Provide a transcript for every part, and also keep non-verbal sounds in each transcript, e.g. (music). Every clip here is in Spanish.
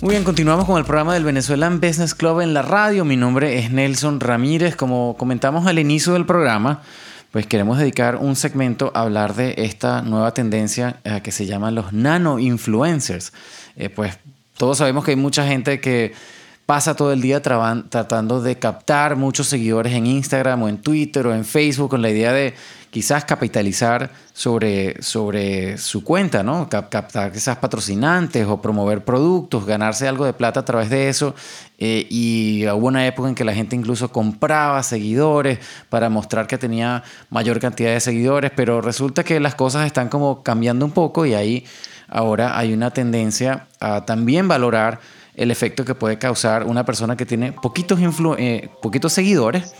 Muy bien, continuamos con el programa del Venezuelan Business Club en la radio. Mi nombre es Nelson Ramírez. Como comentamos al inicio del programa, pues queremos dedicar un segmento a hablar de esta nueva tendencia eh, que se llama los nano influencers. Eh, pues todos sabemos que hay mucha gente que pasa todo el día tratando de captar muchos seguidores en Instagram o en Twitter o en Facebook con la idea de quizás capitalizar sobre, sobre su cuenta, ¿no? captar quizás patrocinantes o promover productos, ganarse algo de plata a través de eso. Eh, y hubo una época en que la gente incluso compraba seguidores para mostrar que tenía mayor cantidad de seguidores, pero resulta que las cosas están como cambiando un poco y ahí ahora hay una tendencia a también valorar el efecto que puede causar una persona que tiene poquitos, eh, poquitos seguidores,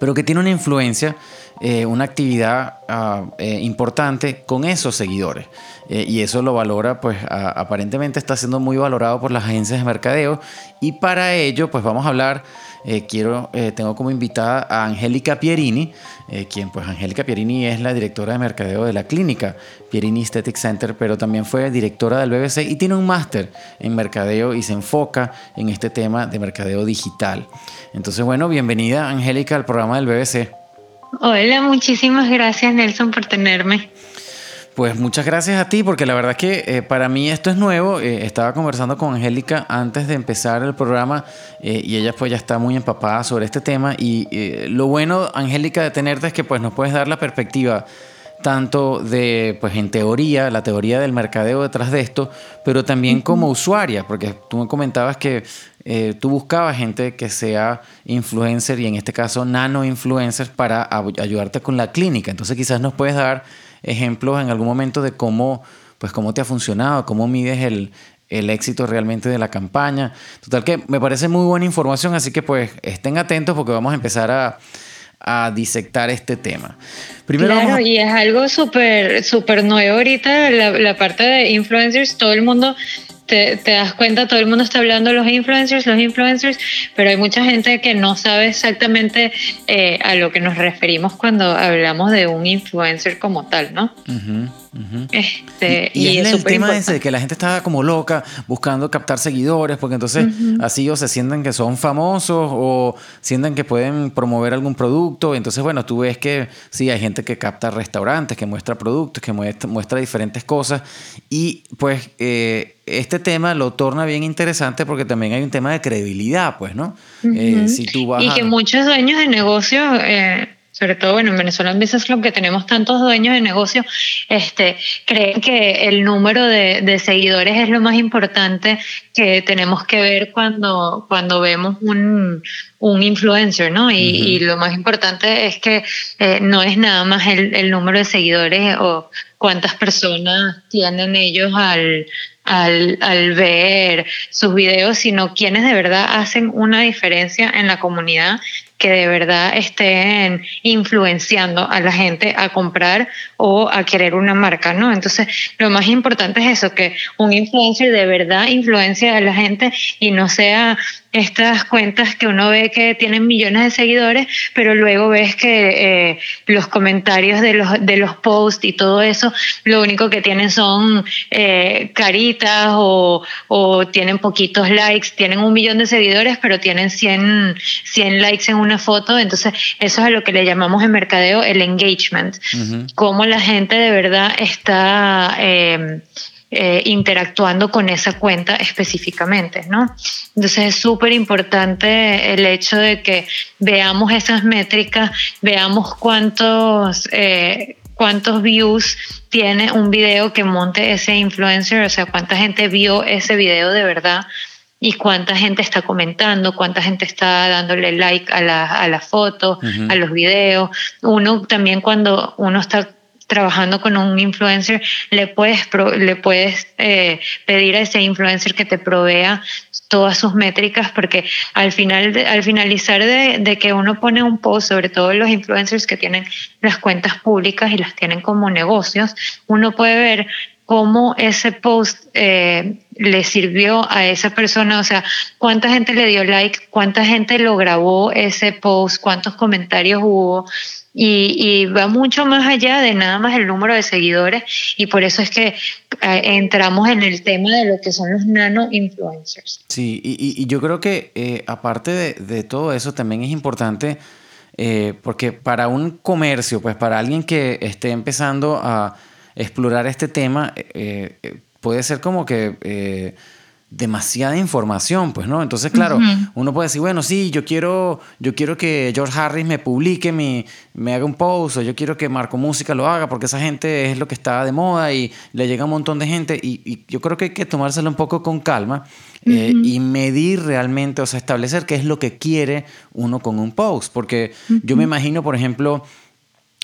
pero que tiene una influencia, eh, una actividad ah, eh, importante con esos seguidores. y eso lo valora, pues aparentemente está siendo muy valorado por las agencias de mercadeo. Y para ello, pues vamos a hablar eh, quiero, eh, tengo como invitada a Angélica Pierini, eh, quien pues Angélica Pierini es la directora de mercadeo de la clínica Pierini Aesthetic Center, pero también fue directora del BBC y tiene un máster en mercadeo y se enfoca en este tema de mercadeo digital. Entonces, bueno, bienvenida Angélica al programa del BBC. Hola, muchísimas gracias Nelson por tenerme. Pues muchas gracias a ti, porque la verdad que eh, para mí esto es nuevo. Eh, estaba conversando con Angélica antes de empezar el programa eh, y ella pues ya está muy empapada sobre este tema. Y lo bueno, Angélica, de tenerte es que pues nos puedes dar la perspectiva tanto de, pues en teoría, la teoría del mercadeo detrás de esto, pero también como usuaria, porque tú me comentabas que tú buscabas gente que sea influencer y en este caso nano influencers para ayudarte con la clínica. Entonces quizás nos puedes dar ejemplos en algún momento de cómo, pues cómo te ha funcionado, cómo mides el, éxito realmente de la campaña. Total que me parece muy buena información, así que pues estén atentos porque vamos a empezar a, disectar este tema. Primero claro, y es algo súper súper nuevo ahorita, la, la, parte de influencers, todo el mundo te, das cuenta, todo el mundo está hablando de los influencers, los influencers, pero hay mucha gente que no sabe exactamente eh, a lo que nos referimos cuando hablamos de un influencer como tal, ¿no? Este, y, es el tema ese de que la gente está como loca buscando captar seguidores, porque entonces así ellos se sienten que son famosos o sienten que pueden promover algún producto. Entonces, bueno, tú ves que sí, hay gente que capta restaurantes, que muestra productos, que muestra, muestra diferentes cosas. Y pues eh, este tema lo torna bien interesante porque también hay un tema de credibilidad, pues, ¿no? Eh, si tú vas y que muchos dueños de negocios... Eh, sobre todo bueno, en Venezuela en Business Club, que tenemos tantos dueños de negocio, este, creen que el número de, seguidores es lo más importante que tenemos que ver cuando, cuando vemos un, un influencer, ¿no? Y, lo más importante es que eh, no es nada más el, el, número de seguidores o cuántas personas tienen ellos al, al, al, ver sus videos, sino quienes de verdad hacen una diferencia en la comunidad que de verdad estén influenciando a la gente a comprar o a querer una marca, ¿no? Entonces, lo más importante es eso, que un influencer de verdad influencia a la gente y no sea estas cuentas que uno ve que tienen millones de seguidores, pero luego ves que eh, los comentarios de los, de los posts y todo eso, lo único que tienen son eh, caritas o, o, tienen poquitos likes, tienen un millón de seguidores, pero tienen 100, 100 likes en una foto, entonces eso es a lo que le llamamos en mercadeo el engagement, cómo la gente de verdad está... Eh, eh, interactuando con esa cuenta específicamente, ¿no? Entonces es súper importante el hecho de que veamos esas métricas, veamos cuántos, eh, cuántos views tiene un video que monte ese influencer, o sea, cuánta gente vio ese video de verdad y cuánta gente está comentando, cuánta gente está dándole like a la, a la foto, a los videos. Uno también cuando uno está trabajando con un influencer, le puedes, le puedes eh, pedir a ese influencer que te provea todas sus métricas, porque al final, al finalizar de, de, que uno pone un post, sobre todo los influencers que tienen las cuentas públicas y las tienen como negocios, uno puede ver cómo ese post eh, le sirvió a esa persona, o sea, cuánta gente le dio like, cuánta gente lo grabó ese post, cuántos comentarios hubo. Y, va mucho más allá de nada más el número de seguidores y por eso es que eh, entramos en el tema de lo que son los nano influencers. Sí, y, yo creo que eh, aparte de, todo eso también es importante porque para un comercio, pues para alguien que esté empezando a explorar este tema eh, eh, puede ser como que eh, demasiada información, pues, ¿no? Entonces, claro, uno puede decir, bueno, sí, yo quiero, yo quiero que George Harris me publique, mi, me haga un post, o yo quiero que Marco Música lo haga, porque esa gente es lo que está de moda y le llega un montón de gente. Y, yo creo que hay que tomárselo un poco con calma y medir realmente, o sea, establecer qué es lo que quiere uno con un post. Porque yo me imagino, por ejemplo,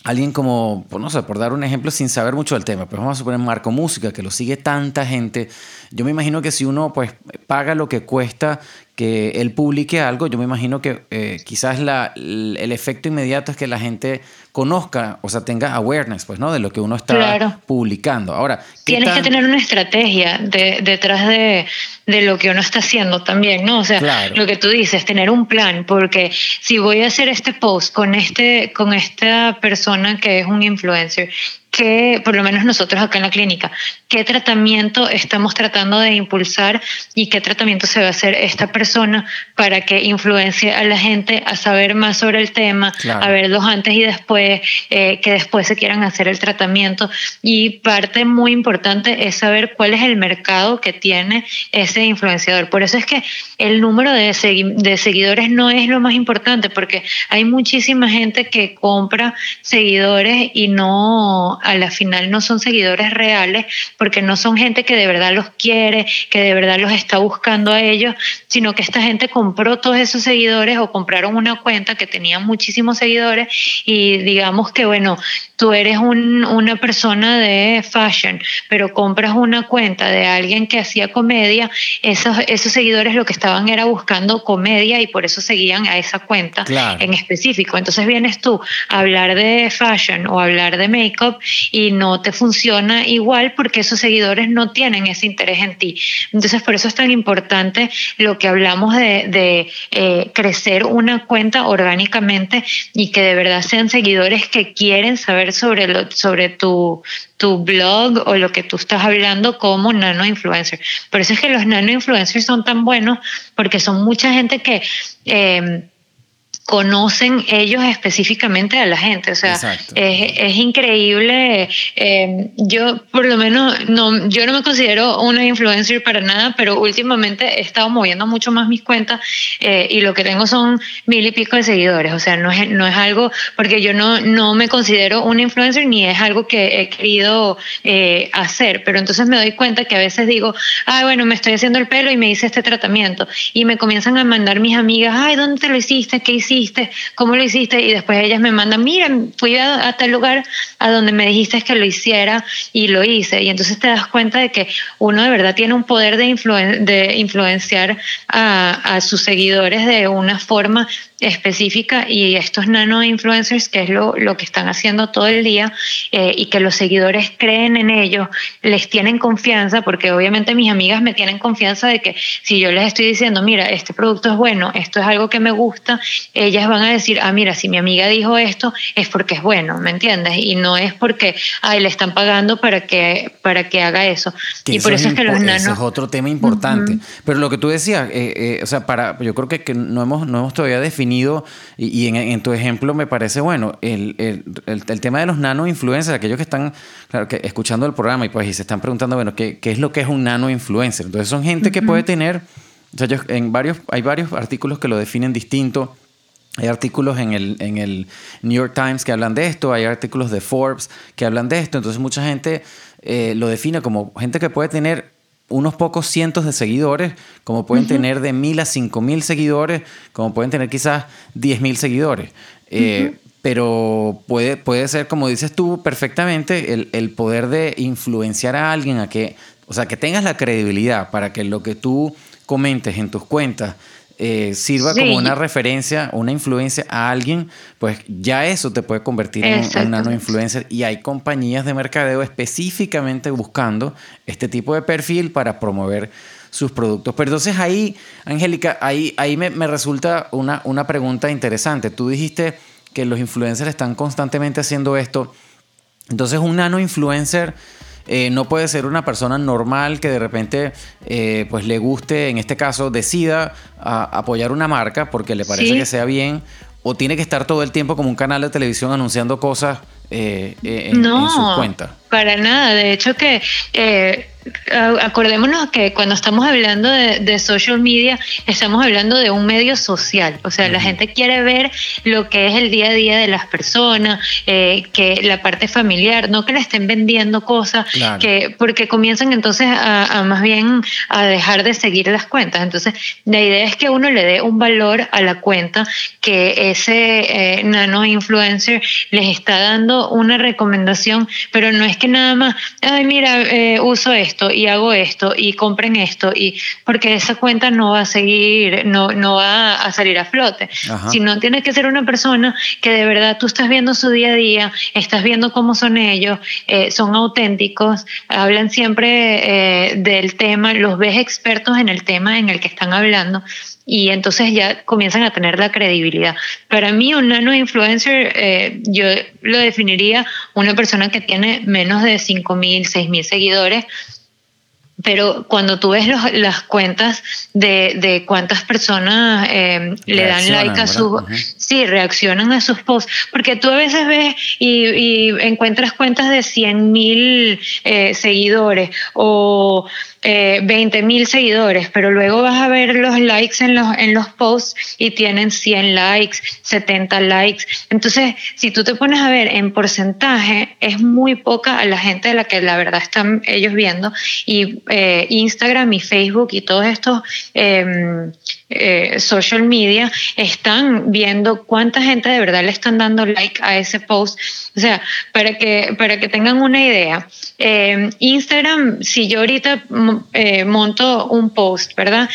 alguien como, pues no sé, por dar un ejemplo sin saber mucho del tema, pues vamos a suponer Marco Música, que lo sigue tanta gente, yo me imagino que si uno pues paga lo que cuesta que él publique algo, yo me imagino que eh, quizás la, el efecto inmediato es que la gente conozca, o sea, tenga awareness, pues, ¿no? De lo que uno está publicando. Ahora, tienes que tener una estrategia detrás de, de, lo que uno está haciendo también, ¿no? O sea, lo que tú dices, tener un plan, porque si voy a hacer este post con este, con esta persona que es un influencer qué, por lo menos nosotros acá en la clínica, qué tratamiento estamos tratando de impulsar y qué tratamiento se va a hacer esta persona para que influencie a la gente a saber más sobre el tema, a verlos antes y después, eh, que después se quieran hacer el tratamiento. Y parte muy importante es saber cuál es el mercado que tiene ese influenciador. Por eso es que el número de, de seguidores no es lo más importante, porque hay muchísima gente que compra seguidores y no a la final no son seguidores reales porque no son gente que de verdad los quiere, que de verdad los está buscando a ellos, sino que esta gente compró todos esos seguidores o compraron una cuenta que tenía muchísimos seguidores y digamos que bueno, tú eres una persona de fashion, pero compras una cuenta de alguien que hacía comedia, esos, esos seguidores lo que estaban era buscando comedia y por eso seguían a esa cuenta en específico. Entonces vienes tú a hablar de fashion o hablar de make-up y no te funciona igual porque esos seguidores no tienen ese interés en ti. Entonces, por eso es tan importante lo que hablamos de, eh, crecer una cuenta orgánicamente y que de verdad sean seguidores que quieren saber sobre, sobre tu, tu blog o lo que tú estás hablando como nano influencer. Por eso es que los nano influencers son tan buenos porque son mucha gente que... Eh, conocen ellos específicamente a la gente. O sea, es, increíble. Eh, yo, por lo menos, no, yo no me considero una influencer para nada, pero últimamente he estado moviendo mucho más mis cuentas eh, y lo que tengo son mil y pico de seguidores. O sea, no es, no es algo, porque yo no, no me considero una influencer ni es algo que he querido eh, hacer, pero entonces me doy cuenta que a veces digo, ay, bueno, me estoy haciendo el pelo y me hice este tratamiento y me comienzan a mandar mis amigas, ay, ¿dónde te lo hiciste? ¿Qué hiciste? ¿Cómo lo hiciste? Y después ellas me mandan, mira, fui a, tal lugar a donde me dijiste que lo hiciera y lo hice. Y entonces te das cuenta de que uno de verdad tiene un poder de, influenciar a, a sus seguidores de una forma específica y estos nano influencers, que es lo, lo que están haciendo todo el día eh, y que los seguidores creen en ellos, les tienen confianza, porque obviamente mis amigas me tienen confianza de que si yo les estoy diciendo, mira, este producto es bueno, esto es algo que me gusta, ellas van a decir, ah, mira, si mi amiga dijo esto, es porque es bueno, ¿me entiendes? Y no es porque, ay, le están pagando para que, para que haga eso. y por eso, es que los nano... Ese es otro tema importante. Pero lo que tú decías, eh, eh, o sea, para, yo creo que, que no, hemos, no hemos todavía definido y, en, tu ejemplo me parece bueno, el, tema de los nano influencers, aquellos que están claro, que escuchando el programa y, pues, y se están preguntando, bueno, ¿qué, ¿qué, es lo que es un nano influencer? Entonces son gente que puede tener, o sea, en varios, hay varios artículos que lo definen distinto. Hay artículos en el, en el New York Times que hablan de esto, hay artículos de Forbes que hablan de esto, entonces mucha gente eh, lo define como gente que puede tener unos pocos cientos de seguidores, como pueden tener de mil a cinco mil seguidores, como pueden tener quizás diez mil seguidores. Eh, pero puede, puede ser, como dices tú perfectamente, el, el, poder de influenciar a alguien a que, o sea, que tengas la credibilidad para que lo que tú comentes en tus cuentas eh, sirva como una referencia, una influencia a alguien, pues ya eso te puede convertir en un nano influencer. Y hay compañías de mercadeo específicamente buscando este tipo de perfil para promover sus productos. Pero entonces ahí, Angélica, ahí, ahí me, me resulta una, una pregunta interesante. Tú dijiste que los influencers están constantemente haciendo esto. Entonces un nano influencer eh, no puede ser una persona normal que de repente eh, pues le guste, en este caso, decida apoyar una marca porque le parece que sea bien o tiene que estar todo el tiempo como un canal de televisión anunciando cosas eh, en, no, su cuenta. Para nada, de hecho que acordémonos que cuando estamos hablando de, social media, estamos hablando de un medio social. O sea, la gente quiere ver lo que es el día a día de las personas, eh, que la parte familiar, no que le estén vendiendo cosas, que porque comienzan entonces a, más bien a dejar de seguir las cuentas. Entonces, la idea es que uno le dé un valor a la cuenta, que ese eh, nano influencer les está dando una recomendación, pero no es que nada más, ay, mira, eh, uso esto y hago esto y compren esto y porque esa cuenta no va a seguir, no, no va a salir a flote, sino tiene que ser una persona que de verdad tú estás viendo su día a día, estás viendo cómo son ellos, eh, son auténticos, hablan siempre eh, del tema, los ves expertos en el tema en el que están hablando y entonces ya comienzan a tener la credibilidad. Para mí un nano influencer, eh, yo lo definiría una persona que tiene menos de 5.000, 6.000 seguidores, pero cuando tú ves las cuentas de, de cuántas personas eh, le dan like a sus, sí, reaccionan a sus posts, porque tú a veces ves y, y encuentras cuentas de 100 mil eh, seguidores o eh, 20 mil seguidores, pero luego vas a ver los likes en los, en los posts y tienen 100 likes, 70 likes. Entonces, si tú te pones a ver en porcentaje, es muy poca a la gente de la que la verdad están ellos viendo. Y eh, Instagram y Facebook y todos estos em, eh, social media están viendo cuánta gente de verdad le están dando like a ese post. O sea, para que, para que tengan una idea, em, Instagram, si yo ahorita eh, monto un post, ¿verdad?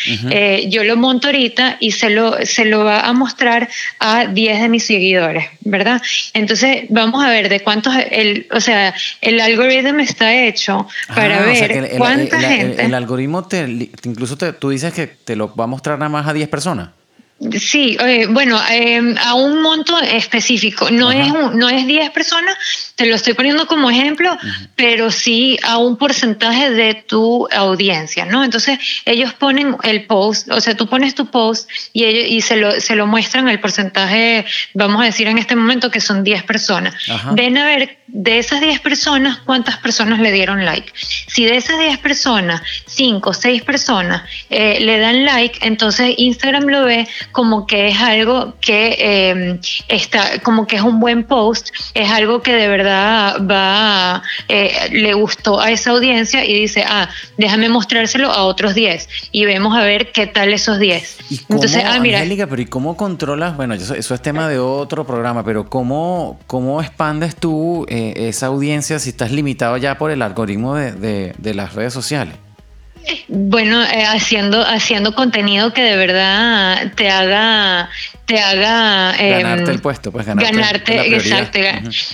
yo lo monto ahorita y se lo, se lo va a mostrar a 10 de mis seguidores, ¿verdad? Entonces, vamos a ver de cuántos, el, o sea, el algoritmo está hecho para ver cuánta gente. El, algoritmo te, incluso te, tú dices que te lo va a mostrar nada más a 10 personas. Sí, eh, bueno, em, a un monto específico. No es, no es 10 personas, te lo estoy poniendo como ejemplo, pero sí a un porcentaje de tu audiencia, ¿no? Entonces, ellos ponen el post, o sea, tú pones tu post y, ellos, y se, lo, se lo muestran el porcentaje, vamos a decir en este momento que son 10 personas. Ven a ver de esas 10 personas, ¿cuántas personas le dieron like? Si de esas 10 personas, 5 o 6 personas eh, le dan like, entonces Instagram lo ve como que es algo que eh, está, como que es un buen post, es algo que de verdad va, eh, le gustó a esa audiencia y dice, ah, déjame mostrárselo a otros 10 y vemos a ver qué tal esos 10. Entonces, ah, mira. pero ¿y cómo controlas? Bueno, eso, eso, es tema de otro programa, pero ¿cómo, cómo expandes tú eh, esa audiencia si estás limitado ya por el algoritmo de, de las redes sociales? Bueno, eh, haciendo, haciendo contenido que de verdad te haga, te haga em, ganarte el puesto, pues ganarte, exacto,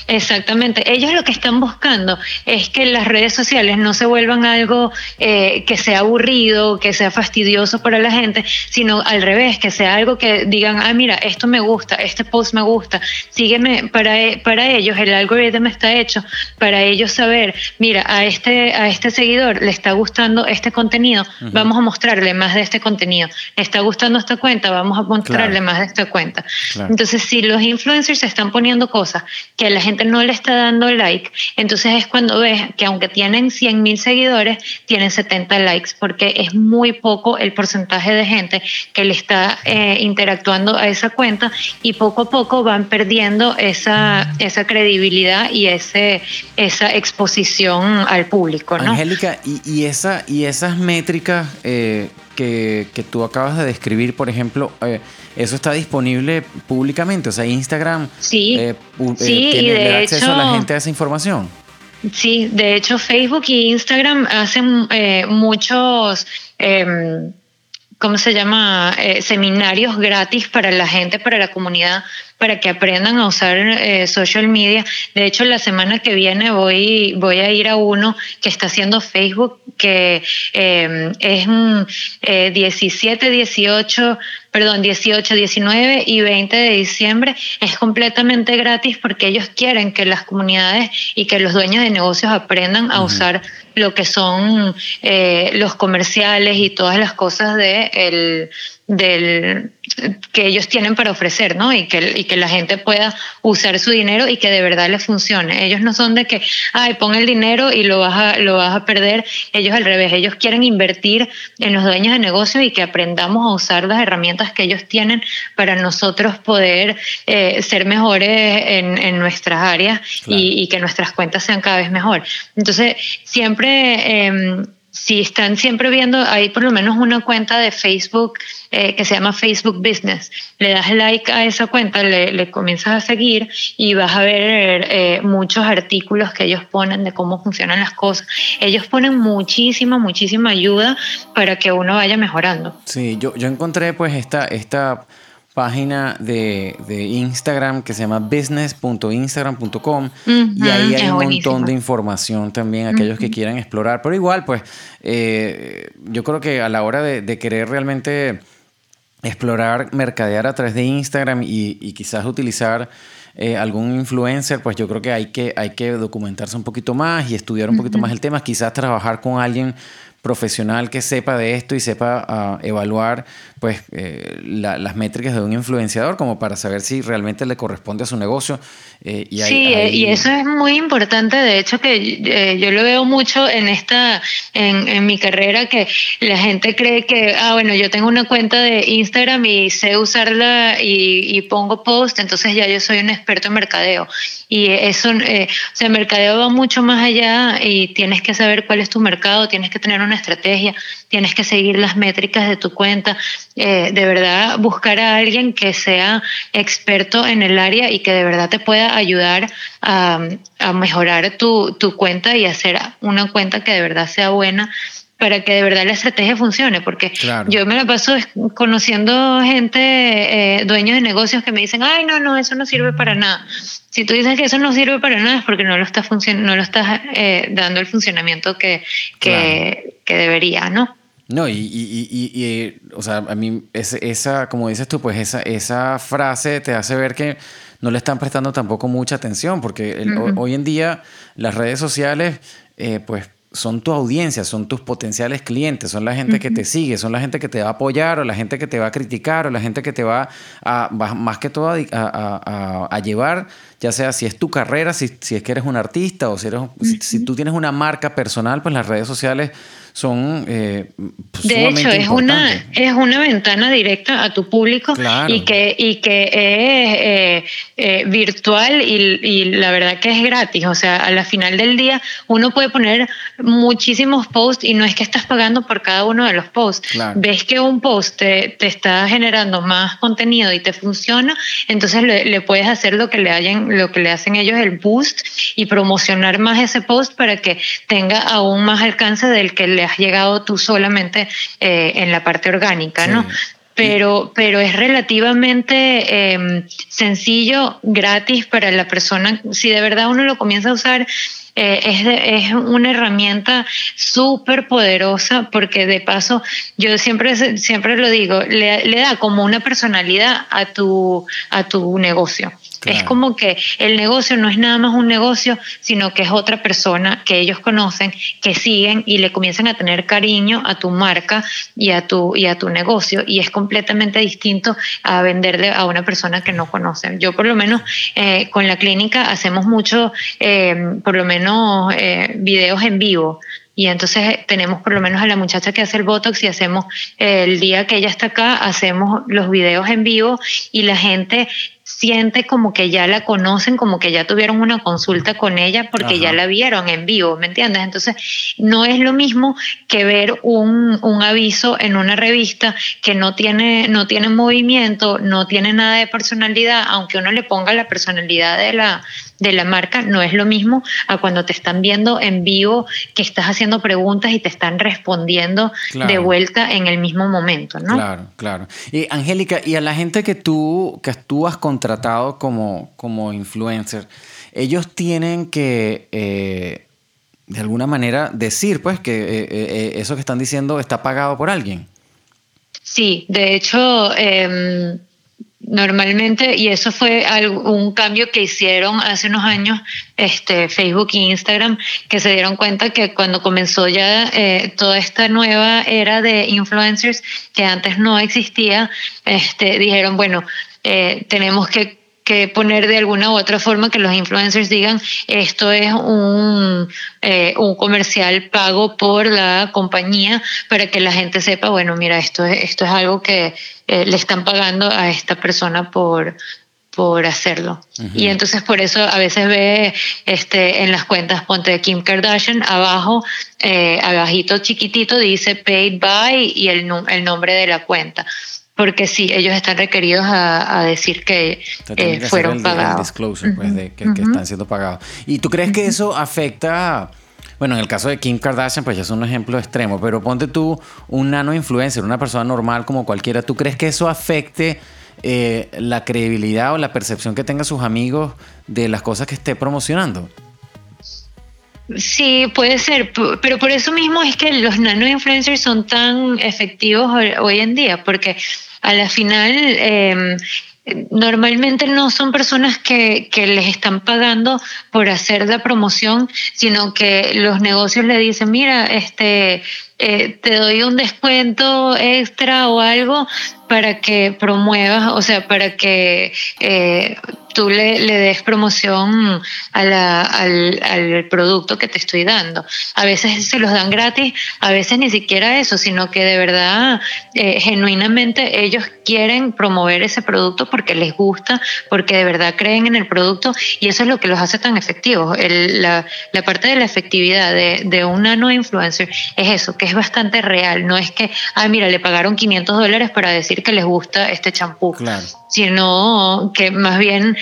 exactamente. Ellos lo que están buscando es que las redes sociales no se vuelvan algo eh, que sea aburrido, que sea fastidioso para la gente, sino al revés, que sea algo que digan, ah, mira, esto me gusta, este post me gusta, sígueme. Para, para ellos el algoritmo está hecho para ellos saber, mira, a este, a este seguidor le está gustando este contenido, vamos a mostrarle más de este contenido. ¿Le está gustando esta cuenta? Vamos a mostrarle más de esta cuenta. Entonces, si los influencers están poniendo cosas que a la gente no le está dando like, entonces es cuando ves que aunque tienen 100 mil seguidores, tienen 70 likes, porque es muy poco el porcentaje de gente que le está eh, interactuando a esa cuenta y poco a poco van perdiendo esa, esa credibilidad y ese, esa exposición al público. ¿no? Angélica, y, y, esa, y esa métricas eh, que, tú acabas de describir, por ejemplo, eh, eso está disponible públicamente, o sea, Instagram sí, eh, tiene acceso a la gente a esa información. Sí, de hecho Facebook y Instagram hacen muchos em, ¿cómo se llama? Eh, seminarios gratis para la gente, para la comunidad, para que aprendan a usar eh, social media. De hecho, la semana que viene voy, voy a ir a uno que está haciendo Facebook, que eh, es 17, 18, perdón, 18, 19 y 20 de diciembre. Es completamente gratis porque ellos quieren que las comunidades y que los dueños de negocios aprendan a usar lo que son eh, los comerciales y todas las cosas de el, del, que ellos tienen para ofrecer, ¿no? Y que, y que la gente pueda usar su dinero y que de verdad les funcione. Ellos no son de que, ay, pon el dinero y lo vas a, lo vas a perder. Ellos al revés, ellos quieren invertir en los dueños de negocios y que aprendamos a usar las herramientas que ellos tienen para nosotros poder eh, ser mejores en, en nuestras áreas y, y, que nuestras cuentas sean cada vez mejor. Entonces, siempre... Eh, si están siempre viendo, hay por lo menos una cuenta de Facebook eh, que se llama Facebook Business. Le das like a esa cuenta, le, comienzas a seguir y vas a ver eh, muchos artículos que ellos ponen de cómo funcionan las cosas. Ellos ponen muchísima, muchísima ayuda para que uno vaya mejorando. Sí, yo, yo encontré pues esta... esta página de, Instagram que se llama business.instagram.com y ahí hay un montón de información también, aquellos que quieran explorar. Pero igual, pues eh, yo creo que a la hora de, querer realmente explorar, mercadear a través de Instagram y, quizás utilizar eh, algún influencer, pues yo creo que hay que, hay que documentarse un poquito más y estudiar un poquito más el tema, quizás trabajar con alguien profesional que sepa de esto y sepa ah, evaluar pues eh, las métricas de un influenciador como para saber si realmente le corresponde a su negocio. Eh, y sí, eh, y eso es muy importante, de hecho que yo lo veo mucho en esta, en, en, mi carrera, que la gente cree que, ah, bueno, yo tengo una cuenta de Instagram y sé usarla y, y pongo post, entonces ya yo soy un experto en mercadeo. Y eso, o sea, el mercadeo va mucho más allá y tienes que saber cuál es tu mercado, tienes que tener una estrategia, tienes que seguir las métricas de tu cuenta, eh, de verdad buscar a alguien que sea experto en el área y que de verdad te pueda ayudar a, mejorar tu, tu cuenta y hacer una cuenta que de verdad sea buena para que de verdad la estrategia funcione, porque yo me la paso conociendo gente, eh, dueños de negocios que me dicen, ay, no, no, eso no sirve para nada. Si tú dices que eso no sirve para nada es porque no lo estás, no lo estás eh, dando el funcionamiento que, que, que debería, ¿no? No, y, y, y, o sea, a mí esa, como dices tú, pues esa, esa frase te hace ver que no le están prestando tampoco mucha atención, porque hoy en día las redes sociales, eh, pues son tu audiencia, son tus potenciales clientes, son la gente que te sigue, son la gente que te va a apoyar o la gente que te va a criticar o la gente que te va a, más que todo, a, a llevar ya sea si es tu carrera, si, si es que eres un artista o si, eres, si, tú tienes una marca personal, pues las redes sociales son eh, pues, de hecho es una es una ventana directa a tu público y que y que es eh, eh, virtual y, y, la verdad que es gratis. O sea a la final del día uno puede poner muchísimos posts y no es que estás pagando por cada uno de los posts. Ves que un post te, te, está generando más contenido y te funciona entonces le, le puedes hacer lo que le hayan lo que le hacen ellos el boost y promocionar más ese post para que tenga aún más alcance del que le has llegado tú solamente eh, en la parte orgánica, ¿no? pero, pero es relativamente em, sencillo, gratis para la persona. Si de verdad uno lo comienza a usar, eh, es, es, una herramienta súper poderosa porque de paso, yo siempre, siempre lo digo, le, le, da como una personalidad a tu, a tu negocio. Es como que el negocio no es nada más un negocio, sino que es otra persona que ellos conocen, que siguen y le comienzan a tener cariño a tu marca y a tu, y a tu negocio. Y es completamente distinto a venderle a una persona que no conocen. Yo por lo menos eh, con la clínica hacemos mucho, eh, por lo menos, eh, videos en vivo. Y entonces tenemos por lo menos a la muchacha que hace el Botox y hacemos el día que ella está acá, hacemos los videos en vivo y la gente siente como que ya la conocen, como que ya tuvieron una consulta con ella porque ya la vieron en vivo, ¿me entiendes? Entonces, no es lo mismo que ver un, un, aviso en una revista que no tiene, no tiene movimiento, no tiene nada de personalidad, aunque uno le ponga la personalidad de la, de la marca no es lo mismo a cuando te están viendo en vivo, que estás haciendo preguntas y te están respondiendo de vuelta en el mismo momento, ¿no? Claro, claro. Y Angélica, y a la gente que tú, que tú has contratado como, como influencer, ellos tienen que... Eh, de alguna manera decir pues que eh, eh, eso que están diciendo está pagado por alguien. Sí, de hecho, em, normalmente, y eso fue un cambio que hicieron hace unos años este, Facebook e Instagram, que se dieron cuenta que cuando comenzó ya eh, toda esta nueva era de influencers que antes no existía, este, dijeron, bueno, eh, tenemos que que poner de alguna u otra forma que los influencers digan esto es un, eh, un comercial pago por la compañía para que la gente sepa, bueno, mira, esto es, esto es algo que eh, le están pagando a esta persona por, por hacerlo. Y entonces por eso a veces ve este, en las cuentas, ponte de Kim Kardashian, abajo, eh, abajito chiquitito, dice paid by y el, el nombre de la cuenta porque sí, ellos están requeridos a, decir que eh, fueron pagados. disclosure, pues, de que, están siendo pagados. ¿Y tú crees que eso afecta... Bueno, en el caso de Kim Kardashian, pues ya es un ejemplo extremo, pero ponte tú un nano influencer, una persona normal como cualquiera, ¿tú crees que eso afecte eh, la credibilidad o la percepción que tengan sus amigos de las cosas que esté promocionando? Sí, puede ser, pero por eso mismo es que los nano influencers son tan efectivos hoy en día, porque a la final em, normalmente no son personas que, que, les están pagando por hacer la promoción, sino que los negocios le dicen, mira, este, eh, te doy un descuento extra o algo para que promuevas, o sea, para que eh, tú le, des promoción al, al, producto que te estoy dando. A veces se los dan gratis, a veces ni siquiera eso, sino que de verdad, eh, genuinamente ellos quieren promover ese producto porque les gusta, porque de verdad creen en el producto y eso es lo que los hace tan efectivos. la, la, parte de la efectividad de, de un nano influencer es eso, que es bastante real. No es que, ay, mira, le pagaron 500 dólares para decir que les gusta este champú. Claro sino que más bien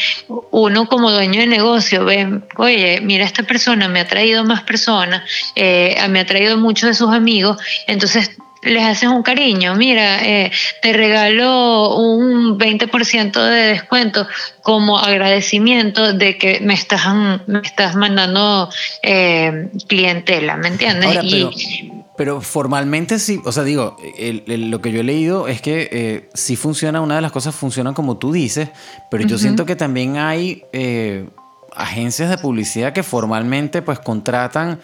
uno como dueño de negocio ve, oye, mira, esta persona me ha traído más personas, eh, me ha traído muchos de sus amigos, entonces les haces un cariño, mira, eh, te regalo un 20% de descuento como agradecimiento de que me estás, me estás mandando eh, clientela, ¿me entiendes? Pero formalmente sí, o sea, digo, lo que yo he leído es que eh, sí funciona, una de las cosas funciona como tú dices, pero yo siento que también hay eh, agencias de publicidad que formalmente pues contratan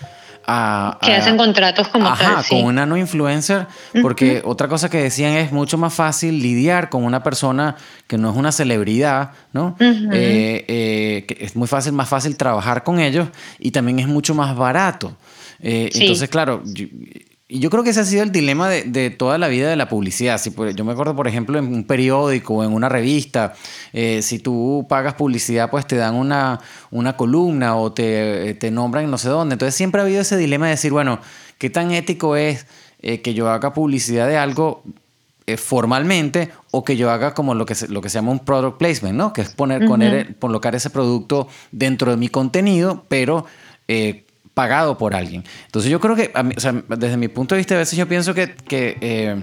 a... Que hacen contratos como ajá, con una no influencer, porque otra cosa que decían es mucho más fácil lidiar con una persona que no es una celebridad, ¿no? Eh, que es muy fácil, más fácil trabajar con ellos y también es mucho más barato. Eh, entonces, claro, yo, y yo creo que ese ha sido el dilema de, toda la vida de la publicidad. Si, yo me acuerdo, por ejemplo, en un periódico o en una revista, eh, si tú pagas publicidad, pues te dan una, una columna o te, te, nombran no sé dónde. Entonces siempre ha habido ese dilema de decir, bueno, ¿qué tan ético es eh, que yo haga publicidad de algo formalmente o que yo haga como lo que se, lo que se llama un product placement, ¿no? Que es poner, poner colocar ese producto dentro de mi contenido, pero pagado por alguien. Entonces yo creo que, desde mi punto de vista, a veces yo pienso que, eh,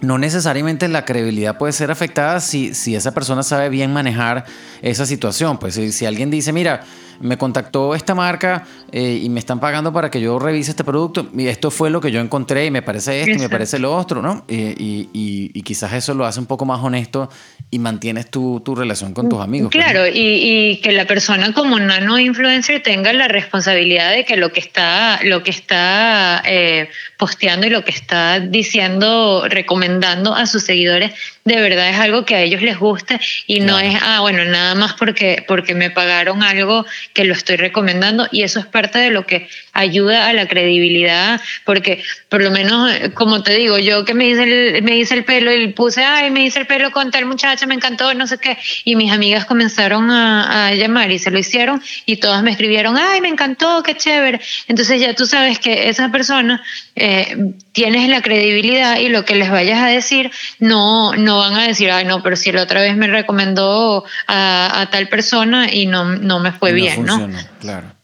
no necesariamente la credibilidad puede ser afectada si, esa persona sabe bien manejar esa situación. Pues si alguien dice, mira, me contactó esta marca eh, y me están pagando para que yo revise este producto y esto fue lo que yo encontré y me parece esto y me parece lo otro, ¿no? Y, y, quizás eso lo hace un poco más honesto y mantienes tu, tu relación con tus amigos. Pues, claro, y, que la persona como nano influencer tenga la responsabilidad de que lo que está, lo que está eh, posteando y lo que está diciendo, recomendando a sus seguidores, de verdad es algo que a ellos les guste y no es, ah, bueno, nada más porque, porque me pagaron algo que lo estoy recomendando y eso es parte de lo que ayuda a la credibilidad, porque por lo menos, como te digo, yo que me hice el, me hice el pelo y puse, ay, me hice el pelo con tal muchacha, me encantó, no sé qué, y mis amigas comenzaron a, a llamar y se lo hicieron y todas me escribieron, ay, me encantó, qué chévere. Entonces ya tú sabes que esa persona eh, tienes la credibilidad y lo que les vayas a decir, no, no van a decir, ay, no, pero si la otra vez me recomendó a, tal persona y no, no me fue bien, ¿no? Claro.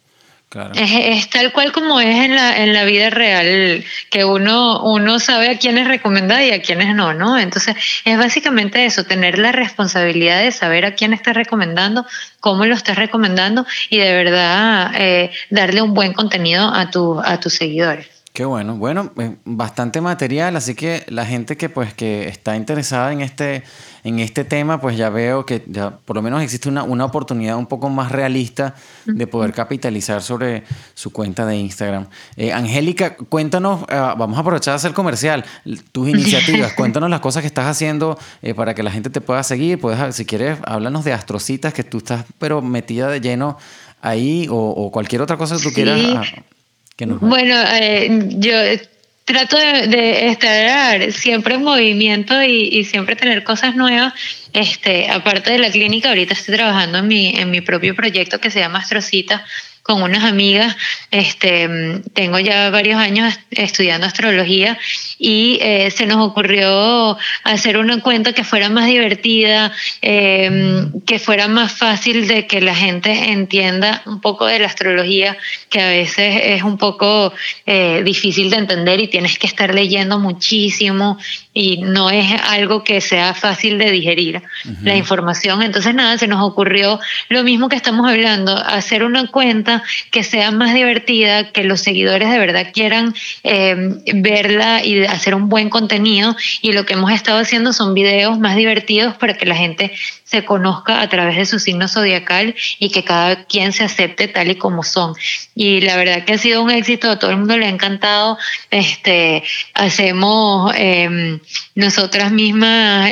Es, tal cual como es en la, en la vida real, que uno, uno sabe a quiénes recomendar y a quiénes no, ¿no? Entonces, es básicamente eso, tener la responsabilidad de saber a quién estás recomendando, cómo lo estás recomendando y de verdad eh, darle un buen contenido a, tu, a tus seguidores. Qué bueno, bueno, eh, bastante material, así que la gente que pues que está interesada en este, en este tema, pues ya veo que ya por lo menos existe una, una oportunidad un poco más realista de poder capitalizar sobre su cuenta de Instagram. Eh, Angélica, cuéntanos, eh, vamos a aprovechar de hacer comercial, tus (laughs) iniciativas, cuéntanos las cosas que estás haciendo para que la gente te pueda seguir, puedes, si quieres, háblanos de Astrocitas, que tú estás pero metida de lleno ahí o, cualquier otra cosa que tú quieras. Bueno, eh, yo trato de, estar siempre en movimiento y, siempre tener cosas nuevas. Este, aparte de la clínica, ahorita estoy trabajando en mi, en mi propio proyecto que se llama Astrocita con unas amigas. Este, tengo ya varios años estudiando astrología y eh, se nos ocurrió hacer una cuenta que fuera más divertida, em, que fuera más fácil de que la gente entienda un poco de la astrología, que a veces es un poco eh, difícil de entender y tienes que estar leyendo muchísimo y no es algo que sea fácil de digerir la información. Entonces, nada, se nos ocurrió lo mismo que estamos hablando, hacer una cuenta que sea más divertida, que los seguidores de verdad quieran eh, verla y hacer un buen contenido. Y lo que hemos estado haciendo son videos más divertidos para que la gente se conozca a través de su signo zodiacal y que cada quien se acepte tal y como son. Y la verdad que ha sido un éxito, a todo el mundo le ha encantado. Este, hacemos eh, nosotras mismas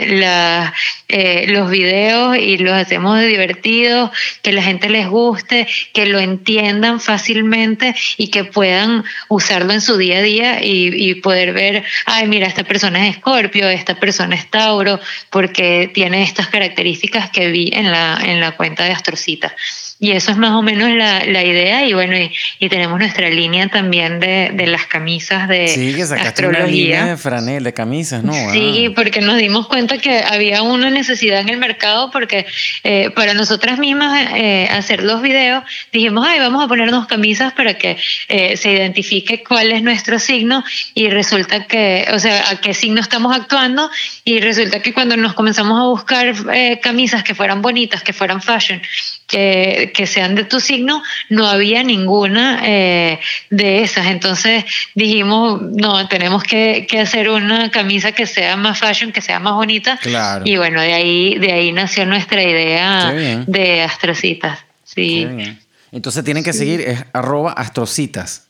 eh, los videos y los hacemos divertidos, que la gente les guste, que lo entiendan fácilmente y que puedan usarlo en su día a día y, y poder ver, ay, mira, esta persona es Escorpio, esta persona es Tauro, porque tiene estas características que vi en la, en la cuenta de Astrocita. Y eso es más o menos la, la idea y bueno, y, y, tenemos nuestra línea también de, de las camisas de sí, que astrología. Una línea de franel, de camisas, ¿no? Sí, porque nos dimos cuenta que había una necesidad en el mercado porque eh, para nosotras mismas eh, hacer los videos dijimos, ay, vamos a ponernos camisas para que eh, se identifique cuál es nuestro signo y resulta que, o sea, a qué signo estamos actuando y resulta que cuando nos comenzamos a buscar camisas que fueran bonitas, que fueran fashion, que, que sean de tu signo, no había ninguna eh, de esas. Entonces dijimos, no, tenemos que, que, hacer una camisa que sea más fashion, que sea más bonita. Y bueno, de ahí, de ahí nació nuestra idea de astrocitas. Sí. Entonces tienen que seguir, es arroba astrocitas.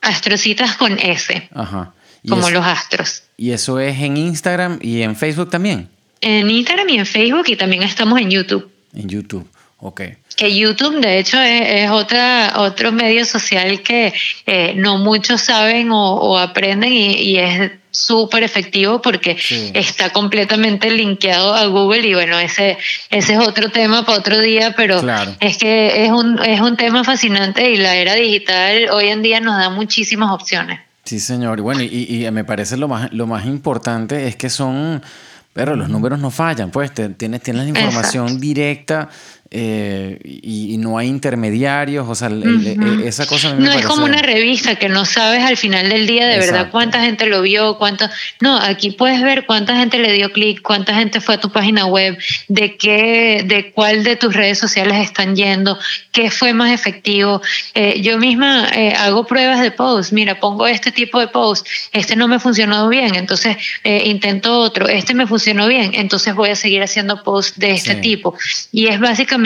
Astrocitas con S. Ajá. Como los astros. ¿Y eso es en Instagram y en Facebook también? En Instagram y en Facebook y también estamos en YouTube. En YouTube. Ok. Que YouTube, de hecho, es, otra, otro medio social que eh, no muchos saben o, aprenden y, es súper efectivo porque está completamente linkeado a Google y bueno, ese, ese es otro tema para otro día, pero es que es un, es un tema fascinante y la era digital hoy en día nos da muchísimas opciones. Sí, señor. Bueno, y, y me parece lo más, lo más importante es que son, pero los números no fallan, pues tienes, tienes la información directa eh, y, no hay intermediarios, o sea, esa cosa... no es como una revista que no sabes al final del día de verdad cuánta gente lo vio, cuánto... No, aquí puedes ver cuánta gente le dio clic, cuánta gente fue a tu página web, de qué, de cuál de tus redes sociales están yendo, qué fue más efectivo. Eh, yo misma eh, hago pruebas de post, mira, pongo este tipo de post, este no me funcionó bien, entonces intento otro, este me funcionó bien, entonces voy a seguir haciendo post de este tipo. Y es básicamente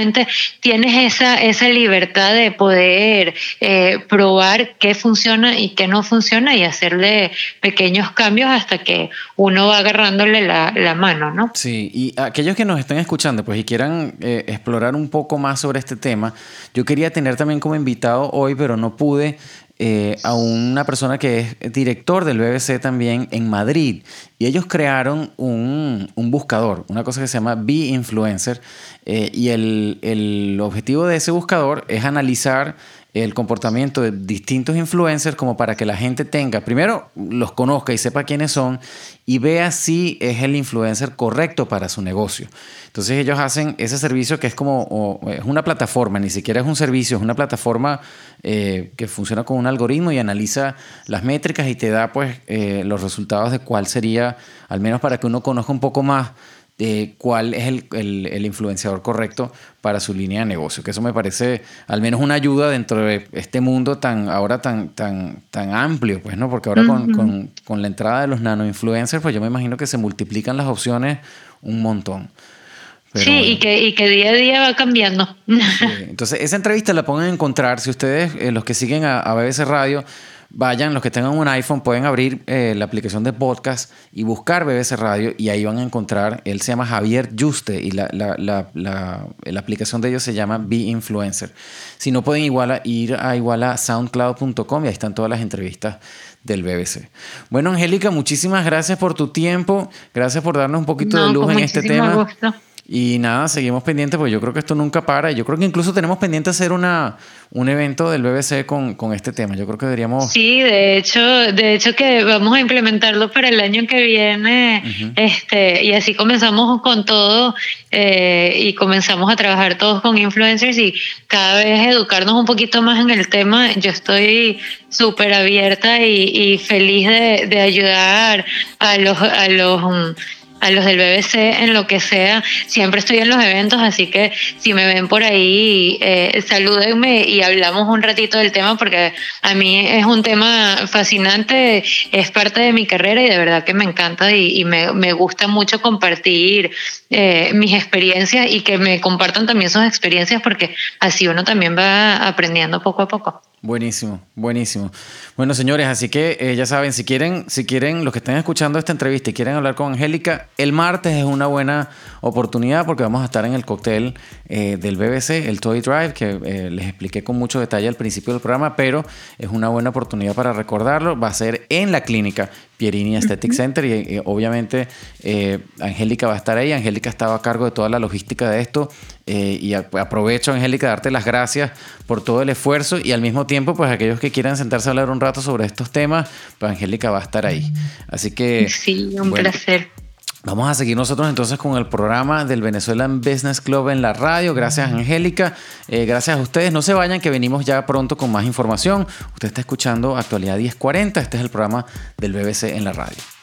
tienes esa, esa libertad de poder eh, probar qué funciona y qué no funciona y hacerle pequeños cambios hasta que uno va agarrándole la, la mano, ¿no? Sí, y aquellos que nos estén escuchando pues y quieran eh, explorar un poco más sobre este tema, yo quería tener también como invitado hoy, pero no pude, eh, a una persona que es director del BBC también en Madrid. Y ellos crearon un, un buscador, una cosa que se llama Be Influencer. Eh, y el, el, objetivo de ese buscador es analizar el comportamiento de distintos influencers como para que la gente tenga, primero los conozca y sepa quiénes son y vea si es el influencer correcto para su negocio. Entonces ellos hacen ese servicio que es como es una plataforma, ni siquiera es un servicio, es una plataforma eh, que funciona con un algoritmo y analiza las métricas y te da pues eh, los resultados de cuál sería, al menos para que uno conozca un poco más de cuál es el, el, influenciador correcto para su línea de negocio. Que eso me parece al menos una ayuda dentro de este mundo tan ahora tan, tan, tan amplio, pues, ¿no? Porque ahora con, con, con, la entrada de los nano influencers, pues yo me imagino que se multiplican las opciones un montón. sí, y, que, y que día a día va cambiando. Entonces, esa entrevista la pueden encontrar, si ustedes, eh, los que siguen a, a BBC Radio, vayan, los que tengan un iPhone pueden abrir eh, la aplicación de podcast y buscar BBC Radio y ahí van a encontrar, él se llama Javier Juste y la, la, la, la aplicación de ellos se llama Be Influencer. Si no pueden igual ir a igual a soundcloud.com y ahí están todas las entrevistas del BBC. Bueno, Angélica, muchísimas gracias por tu tiempo, gracias por darnos un poquito de luz en este tema. Gusto. Y nada, seguimos pendientes, porque yo creo que esto nunca para. Yo creo que incluso tenemos pendiente hacer una, un evento del BBC con, con, este tema. Yo creo que deberíamos. Sí, de hecho, de hecho que vamos a implementarlo para el año que viene. este, y así comenzamos con todo eh, y comenzamos a trabajar todos con influencers y cada vez educarnos un poquito más en el tema. Yo estoy súper abierta y, y, feliz de, de ayudar a los, a los a los del BBC en lo que sea. Siempre estoy en los eventos, así que si me ven por ahí, eh, salúdenme y hablamos un ratito del tema porque a mí es un tema fascinante, es parte de mi carrera y de verdad que me encanta y, me, me, gusta mucho compartir eh, mis experiencias y que me compartan también sus experiencias porque así uno también va aprendiendo poco a poco. Buenísimo, buenísimo. Bueno, señores, así que eh, ya saben, si quieren, si quieren, los que estén escuchando esta entrevista y quieren hablar con Angélica, el martes es una buena oportunidad porque vamos a estar en el cóctel eh, del BBC, el Toy Drive, que eh, les expliqué con mucho detalle al principio del programa, pero es una buena oportunidad para recordarlo. Va a ser en la clínica Pierini Aesthetic Center y, obviamente Angélica va a estar ahí. Angélica estaba a cargo de toda la logística de esto y aprovecho, Angélica, darte las gracias por todo el esfuerzo y al mismo tiempo, pues aquellos que quieran sentarse a hablar un rato sobre estos temas, pues Angélica va a estar ahí. Así que... Sí, un placer. Vamos a seguir nosotros entonces con el programa del Venezuelan Business Club en la radio. Gracias Angélica, eh, gracias a ustedes. No se vayan que venimos ya pronto con más información. Usted está escuchando Actualidad 1040, este es el programa del BBC en la radio.